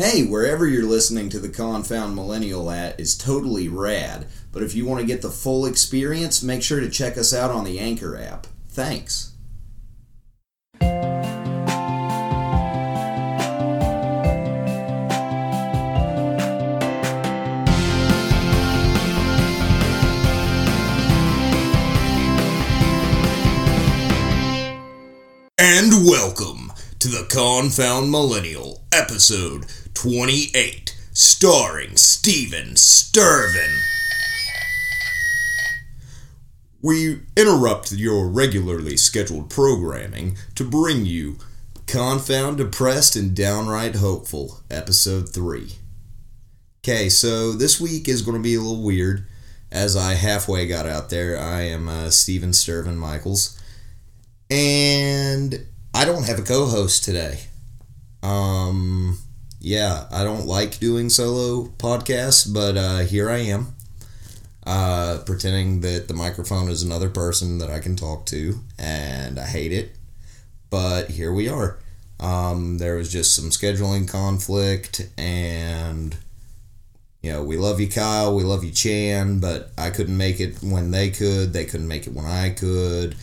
Hey, wherever you're listening to the Confound Millennial at is totally rad, but if you want to get the full experience, make sure to check us out on the Anchor app. Thanks. And welcome to the Confound Millennial, episode 28, starring Steven Sturvin. We interrupt your regularly scheduled programming to bring you Confound Depressed and Downright Hopeful, episode 3. Okay, so this week is going to be a little weird. As I halfway got out there, I am uh, Steven Sturvin Michaels and I don't have a co-host today. Um, yeah, I don't like doing solo podcasts, but uh, here I am, uh, pretending that the microphone is another person that I can talk to, and I hate it, but here we are. Um, there was just some scheduling conflict, and you know, we love you, Kyle. We love you, Chan, but I couldn't make it when they could. They couldn't make it when I could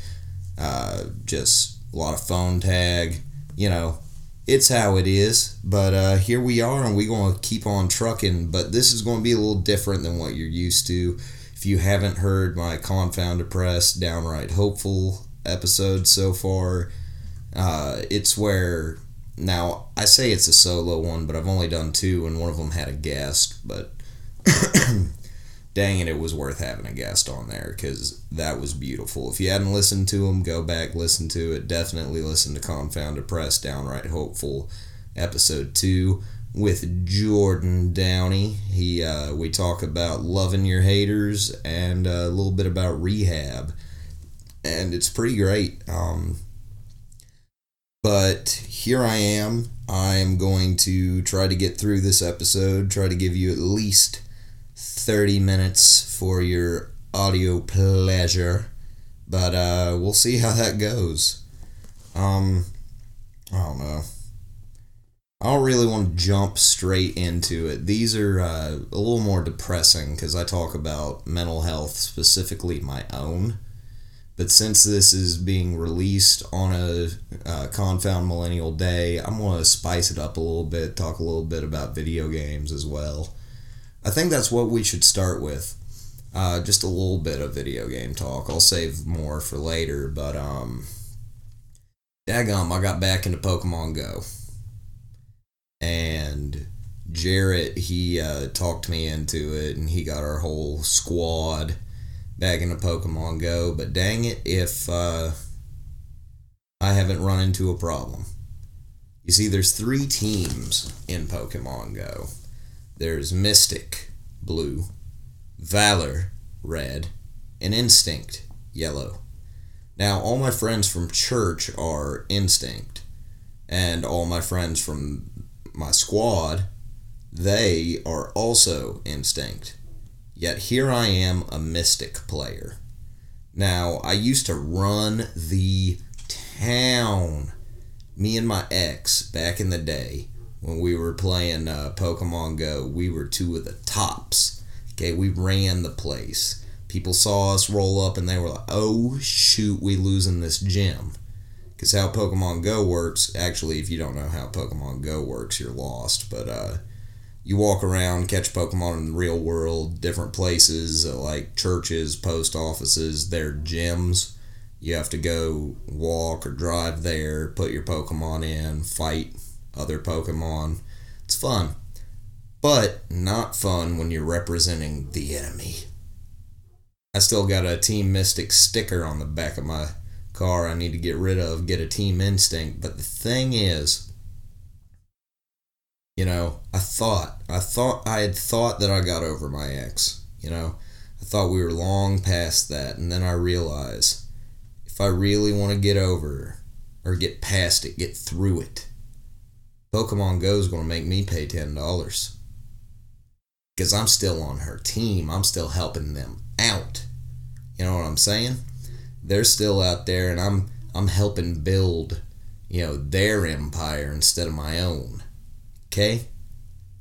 uh, just a lot of phone tag. You know, it's how it is. But uh, here we are, and we're going to keep on trucking. But this is going to be a little different than what you're used to. If you haven't heard my Confound Depressed, Downright Hopeful episode so far, uh, it's where. Now, I say it's a solo one, but I've only done two, and one of them had a guest. But dang it, it was worth having a guest on there because that was beautiful. If you hadn't listened to them, go back, listen to it. Definitely listen to Confound Depressed, Downright Hopeful, episode two with Jordan Downey. He uh, we talk about loving your haters and a little bit about rehab, and it's pretty great. Um, but here I am. I am going to try to get through this episode. Try to give you at least 30 minutes for your audio pleasure. But uh, we'll see how that goes. Um, I don't know. I don't really want to jump straight into it. These are uh, a little more depressing because I talk about mental health, specifically my own. But since this is being released on a uh, Confound Millennial Day, I'm going to spice it up a little bit, talk a little bit about video games as well. I think that's what we should start with. Uh, just a little bit of video game talk. I'll save more for later, but um, daggum, I got back into Pokemon Go, and Jarrett he uh, talked me into it, and he got our whole squad back into Pokemon Go. But dang it, if uh, I haven't run into a problem. You see, there's three teams in Pokemon Go there's Mystic, blue, Valor, red, and Instinct, yellow. Now, all my friends from church are Instinct, and all my friends from my squad, they are also Instinct. Yet here I am, a Mystic player. Now, I used to run the town. Me and my ex back in the day when we were playing uh, Pokemon Go, we were two of the tops. Okay, we ran the place. People saw us roll up and they were like, oh shoot, we losing this gym. Because how Pokemon Go works, actually, if you don't know how Pokemon Go works, you're lost. But uh, you walk around, catch Pokemon in the real world, different places uh, like churches, post offices, their gyms. You have to go walk or drive there, put your Pokemon in, fight other Pokemon. It's fun, but not fun when you're representing the enemy. I still got a Team Mystic sticker on the back of my car I need to get rid of, get a Team Instinct. But the thing is, you know, I thought, I thought, I had thought that I got over my ex, you know. I thought we were long past that, and then I realized if I really want to get over or get past it, get through it, Pokemon Go is going to make me pay $10 because I'm still on her team. I'm still helping them out. You know what I'm saying? They're still out there and I'm I'm helping build, you know, their empire instead of my own. Okay?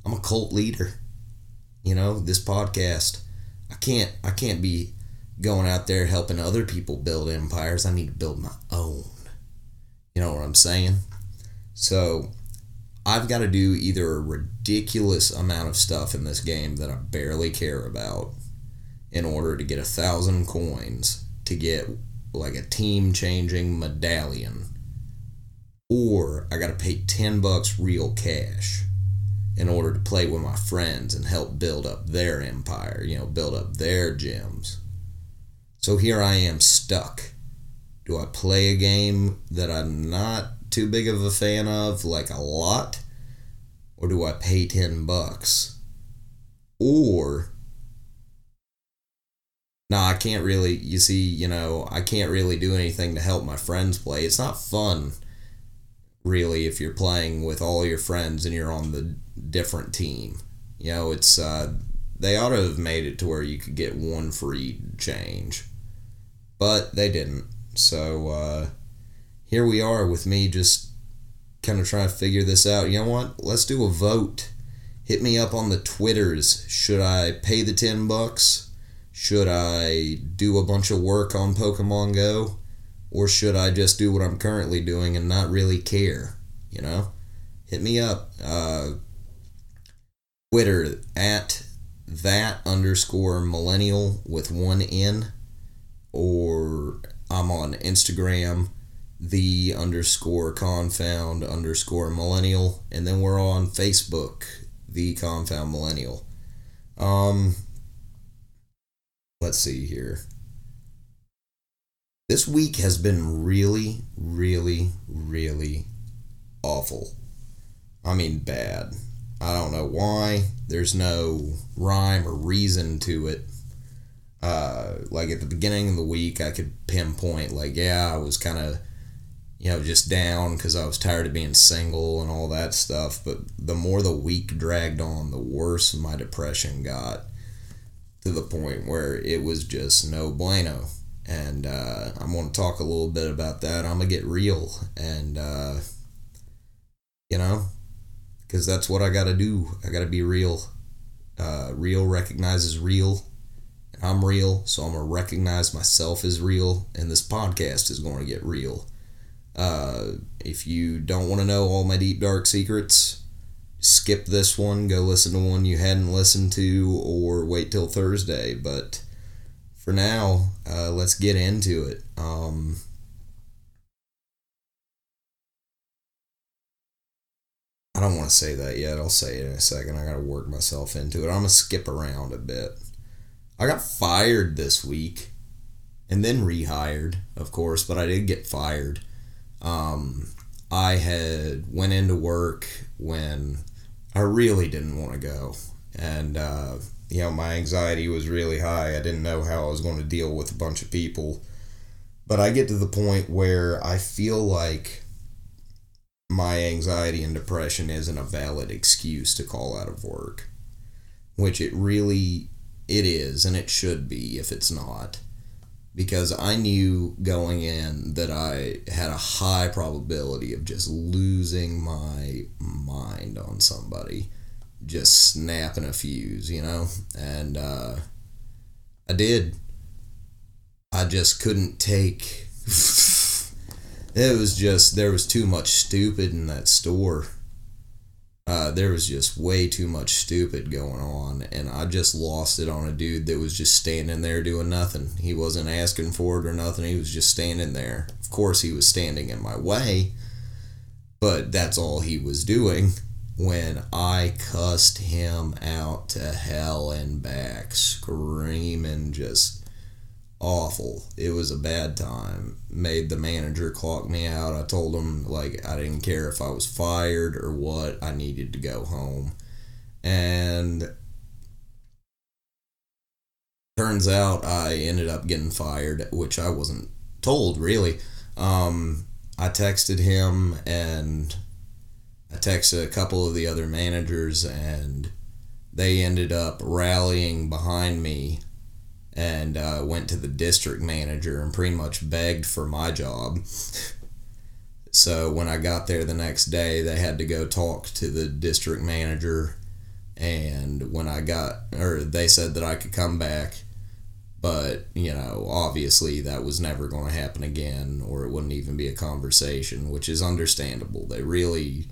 I'm a cult leader. You know, this podcast. I can't I can't be going out there helping other people build empires. I need to build my own. You know what I'm saying? So I've got to do either a ridiculous amount of stuff in this game that I barely care about in order to get a thousand coins to get like a team changing medallion. Or I got to pay 10 bucks real cash in order to play with my friends and help build up their empire, you know, build up their gyms. So here I am stuck. Do I play a game that I'm not too big of a fan of, like a lot? Or do I pay 10 bucks? Or no, I can't really. You see, you know, I can't really do anything to help my friends play. It's not fun, really, if you're playing with all your friends and you're on the different team. You know, it's uh, they ought to have made it to where you could get one free change, but they didn't. So uh, here we are with me just kind of trying to figure this out. You know what? Let's do a vote. Hit me up on the Twitters. Should I pay the ten bucks? Should I do a bunch of work on Pokemon Go? Or should I just do what I'm currently doing and not really care? You know? Hit me up. Uh, Twitter at that underscore millennial with one N. Or I'm on Instagram, the underscore confound underscore millennial. And then we're on Facebook, the confound millennial. Um, let's see here. This week has been really, really, really awful. I mean, bad. I don't know why. There's no rhyme or reason to it. Uh, like at the beginning of the week, I could pinpoint, like, yeah, I was kind of, you know, just down because I was tired of being single and all that stuff. But the more the week dragged on, the worse my depression got to the point where it was just no bueno. And uh, I'm going to talk a little bit about that. I'm going to get real. And, uh, you know, because that's what I got to do. I got to be real. Uh, real recognizes real. And I'm real, so I'm going to recognize myself as real. And this podcast is going to get real. Uh, if you don't want to know all my deep, dark secrets, skip this one, go listen to one you hadn't listened to, or wait till Thursday. But for now, uh, let's get into it. Um, I don't want to say that yet. I'll say it in a second. I got to work myself into it. I'm going to skip around a bit. I got fired this week and then rehired, of course, but I did get fired. Um, I had went into work when I really didn't want to go, and uh, you know my anxiety was really high. I didn't know how I was going to deal with a bunch of people, but I get to the point where I feel like my anxiety and depression isn't a valid excuse to call out of work, which it really it is, and it should be if it's not because I knew going in that I had a high probability of just losing my mind on somebody, just snapping a fuse, you know? And uh, I did. I just couldn't take. it was just, there was too much stupid in that store. Uh, there was just way too much stupid going on, and I just lost it on a dude that was just standing there doing nothing. He wasn't asking for it or nothing, he was just standing there. Of course, he was standing in my way, but that's all he was doing when I cussed him out to hell and back, screaming just awful. It was a bad time. Made the manager clock me out. I told him like I didn't care if I was fired or what. I needed to go home. And turns out I ended up getting fired, which I wasn't told really. Um, I texted him and I texted a couple of the other managers and they ended up rallying behind me and uh, went to the district manager and pretty much begged for my job. so when I got there the next day, they had to go talk to the district manager And when I got, or they said that I could come back, but, you know, obviously that was never going to happen again, or it wouldn't even be a conversation, which is understandable. They really.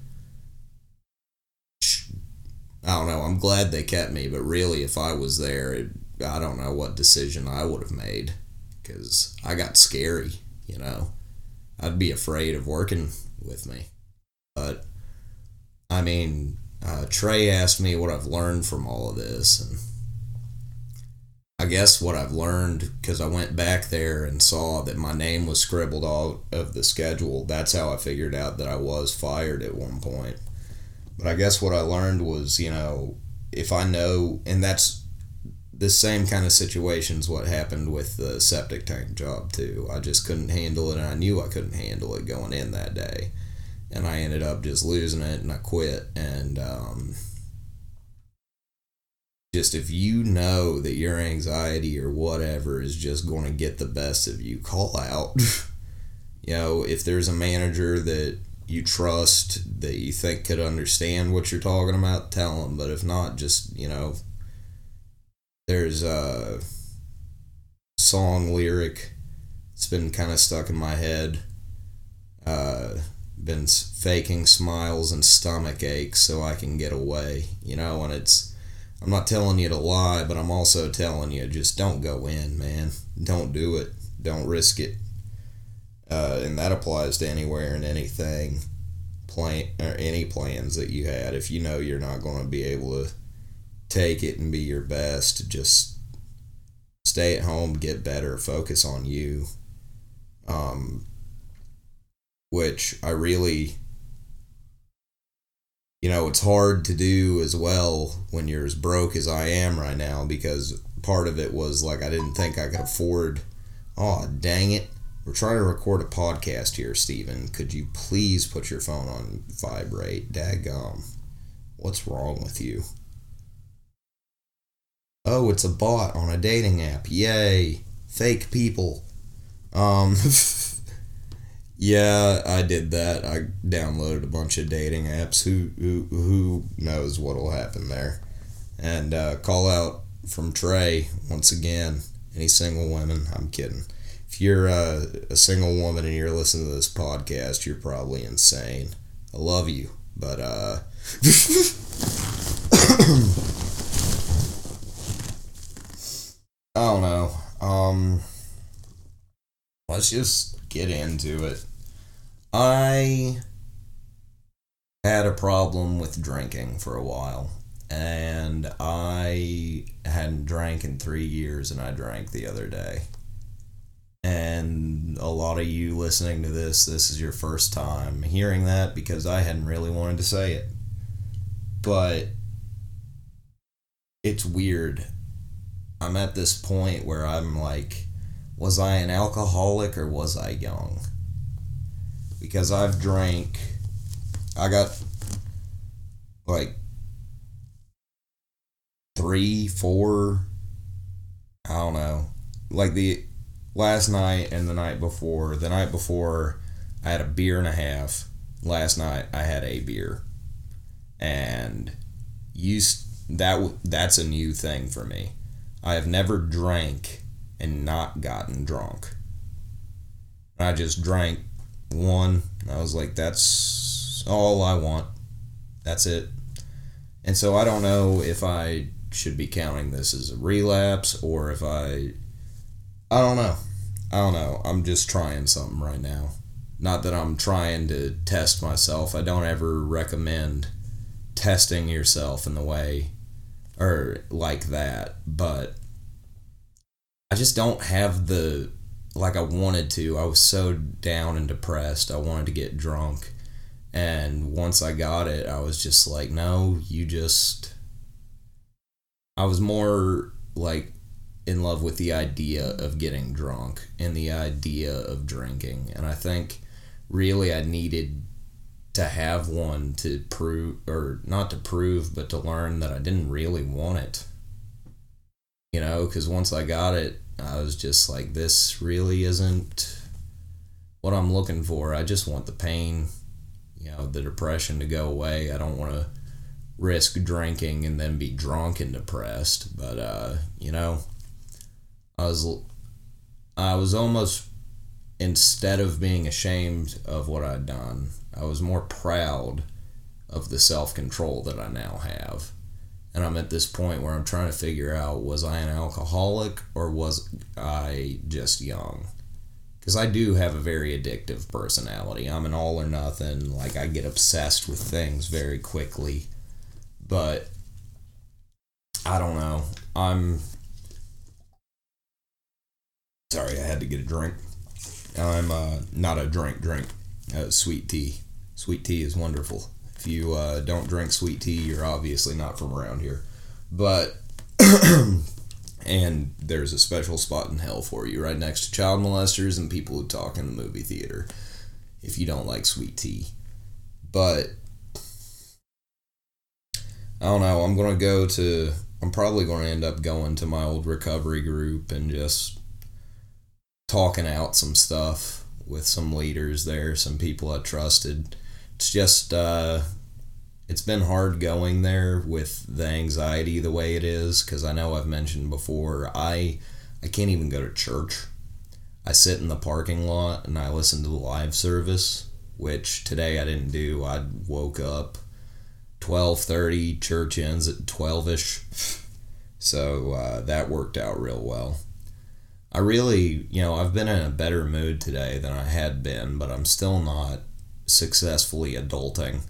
I don't know. I'm glad they kept me, but really, if I was there, it, I don't know what decision I would have made because I got scary, you know. I'd be afraid of working with me. But, I mean, uh, Trey asked me what I've learned from all of this, and I guess what I've learned because I went back there and saw that my name was scribbled out of the schedule. That's how I figured out that I was fired at one point. But I guess what I learned was, you know, if I know, and that's the same kind of situations what happened with the septic tank job too. I just couldn't handle it, and I knew I couldn't handle it going in that day, and I ended up just losing it, and I quit. And um, just if you know that your anxiety or whatever is just going to get the best of you, call out. you know, if there's a manager that you trust that you think could understand what you're talking about, tell them. But if not, just you know, there's a song lyric. It's been kind of stuck in my head. Uh, been faking smiles and stomach aches so I can get away, you know, and it's. I'm not telling you to lie, but I'm also telling you just don't go in, man. Don't do it. Don't risk it. Uh, and that applies to anywhere and anything, plan or any plans that you had. If you know you're not going to be able to take it and be your best, just stay at home, get better, focus on you. Um, which I really, you know, it's hard to do as well when you're as broke as I am right now because part of it was like I didn't think I could afford. Oh, dang it. We're trying to record a podcast here, Steven. Could you please put your phone on vibrate? Daggum. What's wrong with you? Oh, it's a bot on a dating app. Yay. Fake people. Um Yeah, I did that. I downloaded a bunch of dating apps. Who who who knows what'll happen there? And uh, call out from Trey once again. Any single women? I'm kidding. If you're uh, a single woman and you're listening to this podcast, you're probably insane. I love you, but uh. I don't know. Um, let's just get into it. I had a problem with drinking for a while, and I hadn't drank in three years, and I drank the other day. And a lot of you listening to this, this is your first time hearing that because I hadn't really wanted to say it. But it's weird. I'm at this point where I'm like, was I an alcoholic or was I young? Because I've drank, I got like three, four, I don't know, like the last night and the night before. The night before, I had a beer and a half. Last night, I had a beer, and used that that's a new thing for me. I have never drank and not gotten drunk. I just drank one. I was like, that's all I want. That's it. And so I don't know if I should be counting this as a relapse or if I. I don't know. I don't know. I'm just trying something right now. Not that I'm trying to test myself. I don't ever recommend testing yourself in the way or like that, but I just don't have the like I wanted to. I was so down and depressed. I wanted to get drunk. And once I got it, I was just like, no, you just I was more like in love with the idea of getting drunk and the idea of drinking. And I think really I needed to have one to prove, or not to prove, but to learn that I didn't really want it. You know, because once I got it, I was just like, this really isn't what I'm looking for. I just want the pain, you know, the depression to go away. I don't want to risk drinking and then be drunk and depressed. But uh, you know, I was I was almost instead of being ashamed of what I'd done, I was more proud of the self control that I now have. And I'm at this point where I'm trying to figure out was I an alcoholic or was I just young? Because I do have a very addictive personality. I'm an all or nothing. Like, I get obsessed with things very quickly. But I don't know. I'm. Sorry, I had to get a drink. I'm uh, not a drink drink. Uh, sweet tea. Sweet tea is wonderful. If you uh, don't drink sweet tea, you're obviously not from around here. But and there's a special spot in hell for you, right next to child molesters and people who talk in the movie theater. If you don't like sweet tea, but I don't know. I'm gonna go to. I'm probably going to end up going to my old recovery group and just talking out some stuff with some leaders there, some people I trusted. It's just uh, it's been hard going there with the anxiety the way it is because I know I've mentioned before I I can't even go to church. I sit in the parking lot and I listen to the live service, which today I didn't do. I woke up 12:30, church ends at 12ish. So uh, that worked out real well. I really, you know, I've been in a better mood today than I had been, but I'm still not successfully adulting.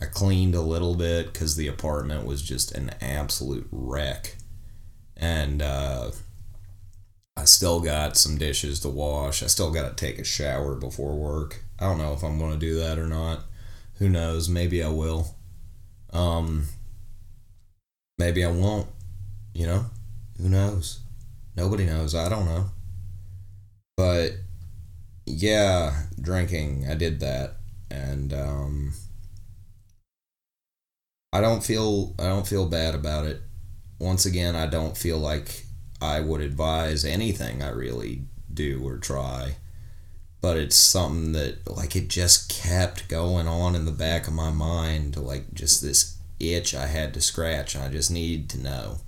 I cleaned a little bit because the apartment was just an absolute wreck. And uh, I still got some dishes to wash. I still got to take a shower before work. I don't know if I'm going to do that or not. Who knows? Maybe I will. Um, maybe I won't. You know? Who knows? Nobody knows. I don't know. But yeah, drinking. I did that, and um, I don't feel I don't feel bad about it. Once again, I don't feel like I would advise anything I really do or try. But it's something that like it just kept going on in the back of my mind, like just this itch I had to scratch. I just need to know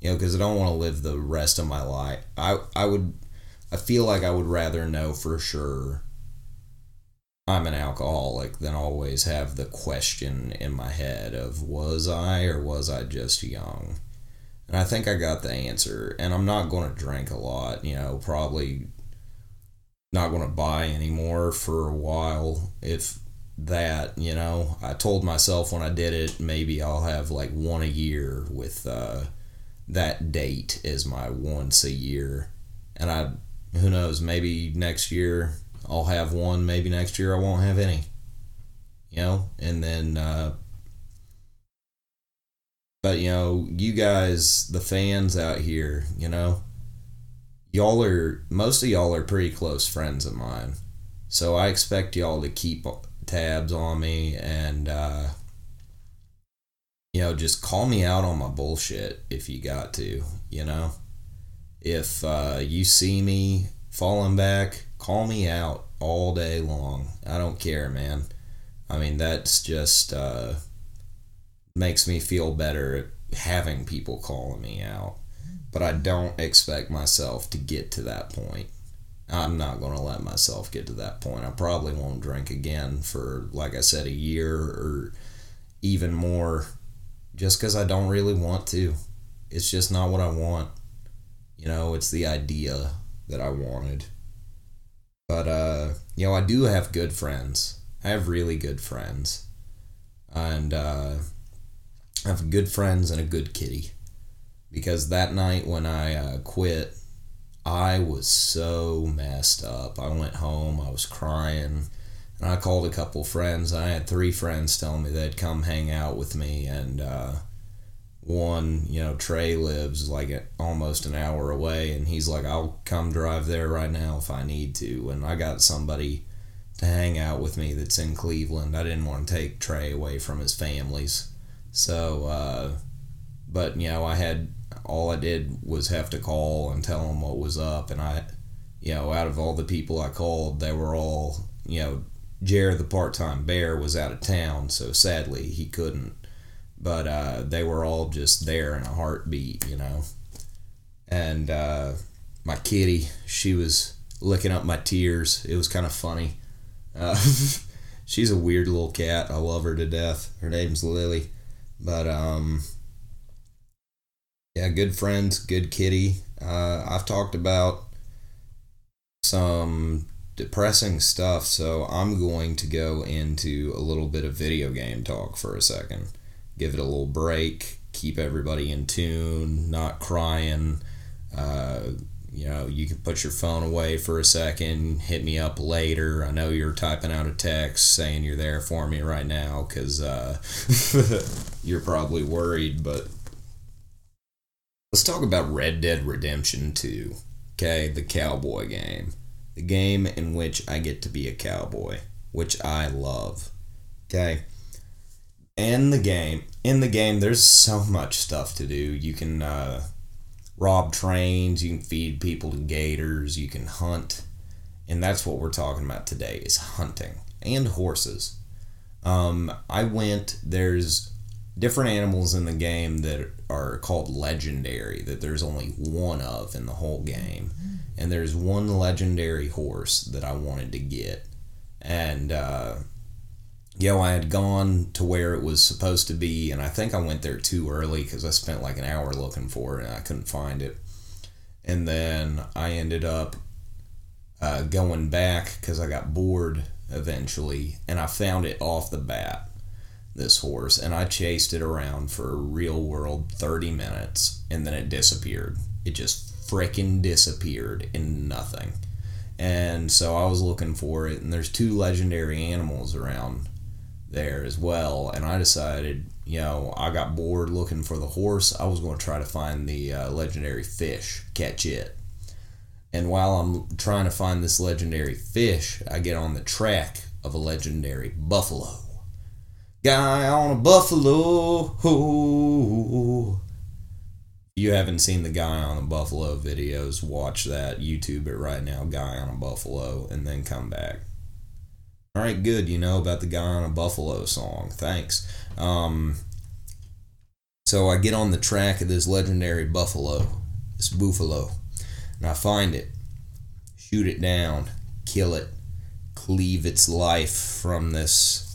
you know, because I don't want to live the rest of my life. I I would, I feel like I would rather know for sure I'm an alcoholic than always have the question in my head of was I or was I just young. And I think I got the answer. And I'm not going to drink a lot, you know, probably not going to buy anymore for a while. If that, you know, I told myself when I did it, maybe I'll have like one a year with, uh, that date is my once a year. And I, who knows, maybe next year I'll have one, maybe next year I won't have any. You know, and then, uh, but you know, you guys, the fans out here, you know, y'all are, most of y'all are pretty close friends of mine. So I expect y'all to keep tabs on me and, uh, you know, just call me out on my bullshit if you got to, you know? If uh, you see me falling back, call me out all day long. I don't care, man. I mean, that's just uh, makes me feel better having people calling me out. But I don't expect myself to get to that point. I'm not going to let myself get to that point. I probably won't drink again for, like I said, a year or even more just because I don't really want to. It's just not what I want. You know, it's the idea that I wanted. But, uh, you know, I do have good friends. I have really good friends. And, uh, I have good friends and a good kitty. Because that night when I uh, quit, I was so messed up. I went home, I was crying. And I called a couple friends. I had three friends telling me they'd come hang out with me, and uh, one, you know, Trey lives like almost an hour away, and he's like, "I'll come drive there right now if I need to." And I got somebody to hang out with me that's in Cleveland. I didn't want to take Trey away from his families, so. Uh, but you know, I had all I did was have to call and tell them what was up, and I, you know, out of all the people I called, they were all you know Jared, the part time bear, was out of town, so sadly he couldn't but uh, they were all just there in a heartbeat, you know. And uh, my kitty, she was licking up my tears. It was kind of funny. Uh, she's a weird little cat. I love her to death. Her name's Lily. But um, yeah, good friends, good kitty. Uh, I've talked about some depressing stuff, so I'm going to go into a little bit of video game talk for a second. Give it a little break, keep everybody in tune, not crying. Uh, you know, you can put your phone away for a second, hit me up later. I know you're typing out a text saying you're there for me right now because uh, you're probably worried, but let's talk about Red Dead Redemption 2, okay? The cowboy game. The game in which I get to be a cowboy, which I love, okay? And the game, in the game, there's so much stuff to do. You can, uh, rob trains, you can feed people to gators, you can hunt. And that's what we're talking about today is hunting and horses. Um, I went there's different animals in the game that are called legendary that there's only one of in the whole game. And there's one legendary horse that I wanted to get. And uh you know, I had gone to where it was supposed to be, and I think I went there too early because I spent like an hour looking for it and I couldn't find it. And then I ended up uh, going back because I got bored eventually, and I found it off the bat, this horse, and I chased it around for a real world 30 minutes, and then it disappeared. It just freaking disappeared in nothing. And so I was looking for it, and there's two legendary animals around there as well. And I decided, you know, I got bored looking for the horse. I was going to try to find the uh, legendary fish, catch it. And while I'm trying to find this legendary fish, I get on the track of a legendary buffalo. Guy on a buffalo. You haven't seen the guy on the buffalo videos, watch that. YouTube it right now, guy on a buffalo, and then come back. All right, good. You know about the guy on a buffalo song. Thanks. Um, so I get on the track of this legendary buffalo, this buffalo, and I find it, shoot it down, kill it, cleave its life from this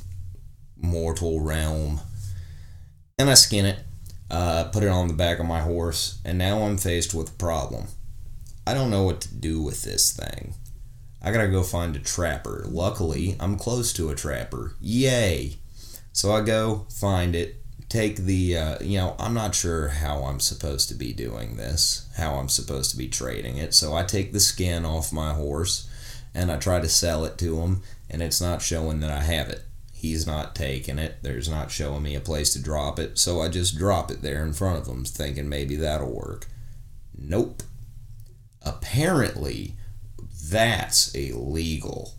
mortal realm, and I skin it, uh, put it on the back of my horse, and now I'm faced with a problem. I don't know what to do with this thing. I gotta go find a trapper. Luckily, I'm close to a trapper. Yay! So I go find it, take the, uh, you know, I'm not sure how I'm supposed to be doing this, how I'm supposed to be trading it. So I take the skin off my horse and I try to sell it to him, and it's not showing that I have it. He's not taking it. There's not showing me a place to drop it. So I just drop it there in front of him, thinking maybe that'll work. Nope. Apparently, that's illegal.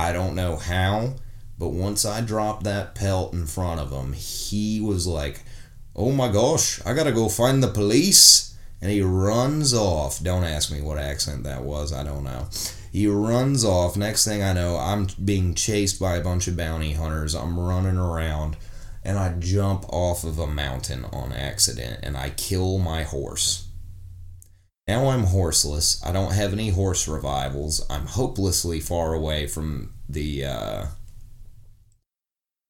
I don't know how, but once I dropped that pelt in front of him, he was like, Oh my gosh, I gotta go find the police. And he runs off. Don't ask me what accent that was, I don't know. He runs off. Next thing I know, I'm being chased by a bunch of bounty hunters. I'm running around and I jump off of a mountain on accident and I kill my horse. Now I'm horseless. I don't have any horse revivals. I'm hopelessly far away from the uh,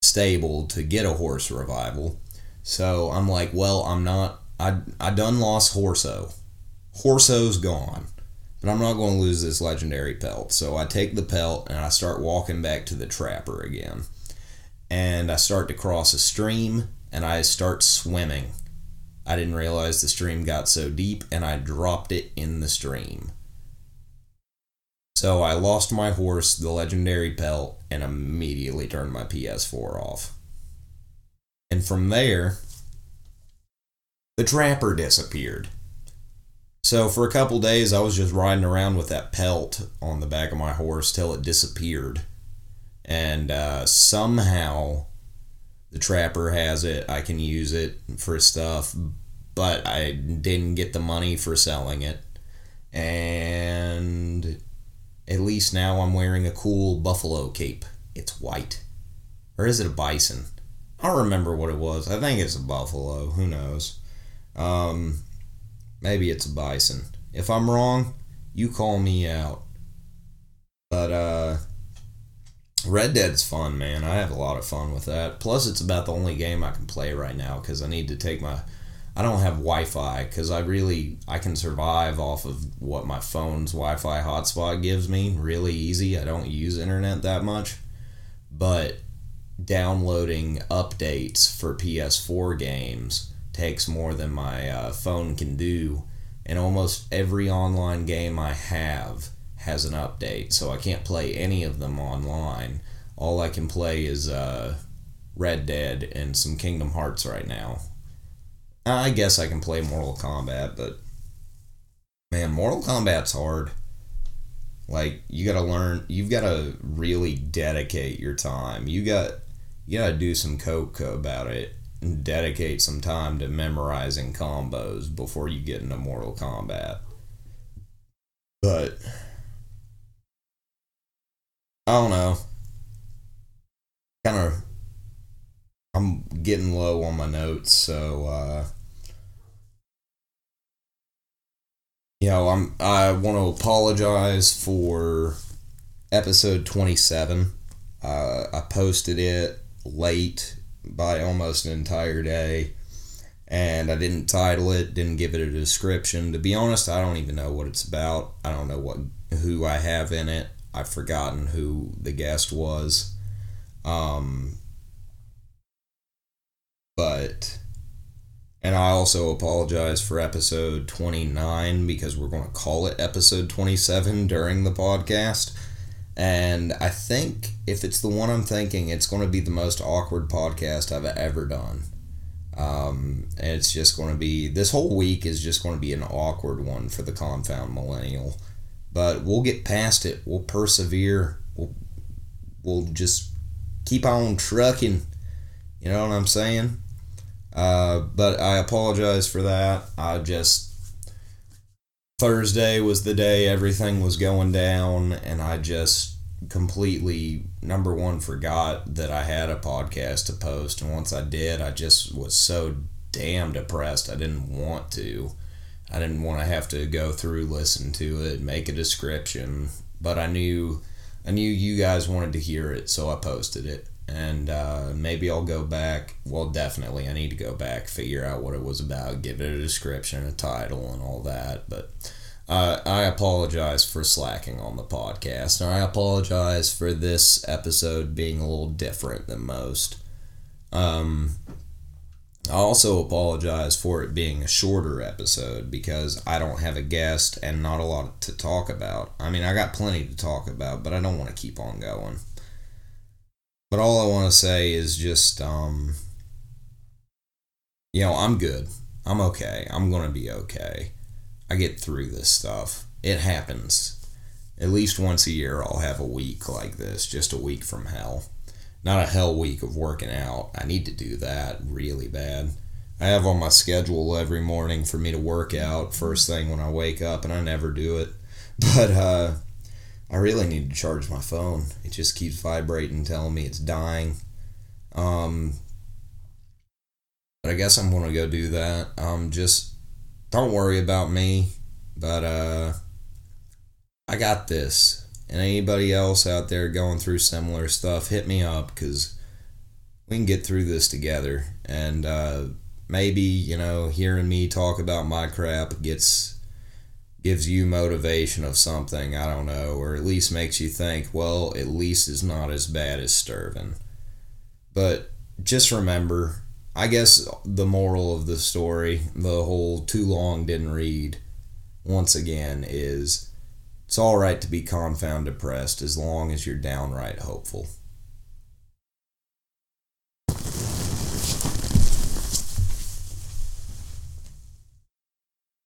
stable to get a horse revival. So I'm like, well, I'm not. I I done lost Horso. Horso's gone, but I'm not going to lose this legendary pelt. So I take the pelt and I start walking back to the trapper again, and I start to cross a stream and I start swimming I didn't realize the stream got so deep and I dropped it in the stream. So I lost my horse, the legendary pelt, and immediately turned my PS4 off. And from there, the trapper disappeared. So for a couple days, I was just riding around with that pelt on the back of my horse till it disappeared. And uh, somehow the trapper has it. I can use it for stuff, but I didn't get the money for selling it. And at least now I'm wearing a cool buffalo cape. It's white. Or is it a bison? I don't remember what it was. I think it's a buffalo. Who knows? Um, maybe it's a bison. If I'm wrong, you call me out. But uh, Red Dead's fun, man. I have a lot of fun with that. Plus, it's about the only game I can play right now because I need to take my. I don't have Wi-Fi because I really I can survive off of what my phone's Wi-Fi hotspot gives me really easy. I don't use internet that much, but downloading updates for PS4 games takes more than my uh, phone can do, and almost every online game I have has an update, so I can't play any of them online. All I can play is uh, Red Dead and some Kingdom Hearts right now. I guess I can play Mortal Kombat, but man, Mortal Kombat's hard. Like you got to learn, you've got to really dedicate your time. You got you got to do some coke about it dedicate some time to memorizing combos before you get into Mortal Kombat. But I don't know. Kind of, I'm getting low on my notes, so uh, you know, I'm I want to apologize for episode 27. Uh, I posted it late by almost an entire day, and I didn't title it, didn't give it a description. To be honest, I don't even know what it's about. I don't know what who I have in it. I've forgotten who the guest was. Um, but, and I also apologize for episode 29 because we're going to call it episode 27 during the podcast. And I think if it's the one I'm thinking, it's going to be the most awkward podcast I've ever done. Um, and it's just going to be, this whole week is just going to be an awkward one for the confound millennial but we'll get past it. We'll persevere. We'll we'll just keep on trucking. You know what I'm saying? Uh, but I apologize for that. I just Thursday was the day everything was going down, and I just completely number one forgot that I had a podcast to post, and once I did, I just was so damn depressed. I didn't want to. I didn't want to have to go through, listen to it, make a description, but I knew I knew you guys wanted to hear it, so I posted it. And uh, maybe I'll go back. Well, definitely, I need to go back, figure out what it was about, give it a description, a title, and all that. But uh, I apologize for slacking on the podcast. And I apologize for this episode being a little different than most. Um, I also apologize for it being a shorter episode because I don't have a guest and not a lot to talk about. I mean, I got plenty to talk about, but I don't want to keep on going. But all I want to say is just, um, you know, I'm good. I'm okay. I'm going to be okay. I get through this stuff. It happens. At least once a year, I'll have a week like this, just a week from hell not a hell week of working out. I need to do that really bad. I have on my schedule every morning for me to work out first thing when I wake up, and I never do it. But uh, I really need to charge my phone. It just keeps vibrating, telling me it's dying. Um, but I guess I'm gonna go do that. Um, just don't worry about me. But uh, I got this and anybody else out there going through similar stuff, hit me up because we can get through this together. And uh, maybe you know, hearing me talk about my crap gets gives you motivation of something I don't know, or at least makes you think, well, at least it's not as bad as Sturvin. But just remember, I guess the moral of the story, the whole too long didn't read, once again, is it's all right to be confound depressed as long as you're downright hopeful.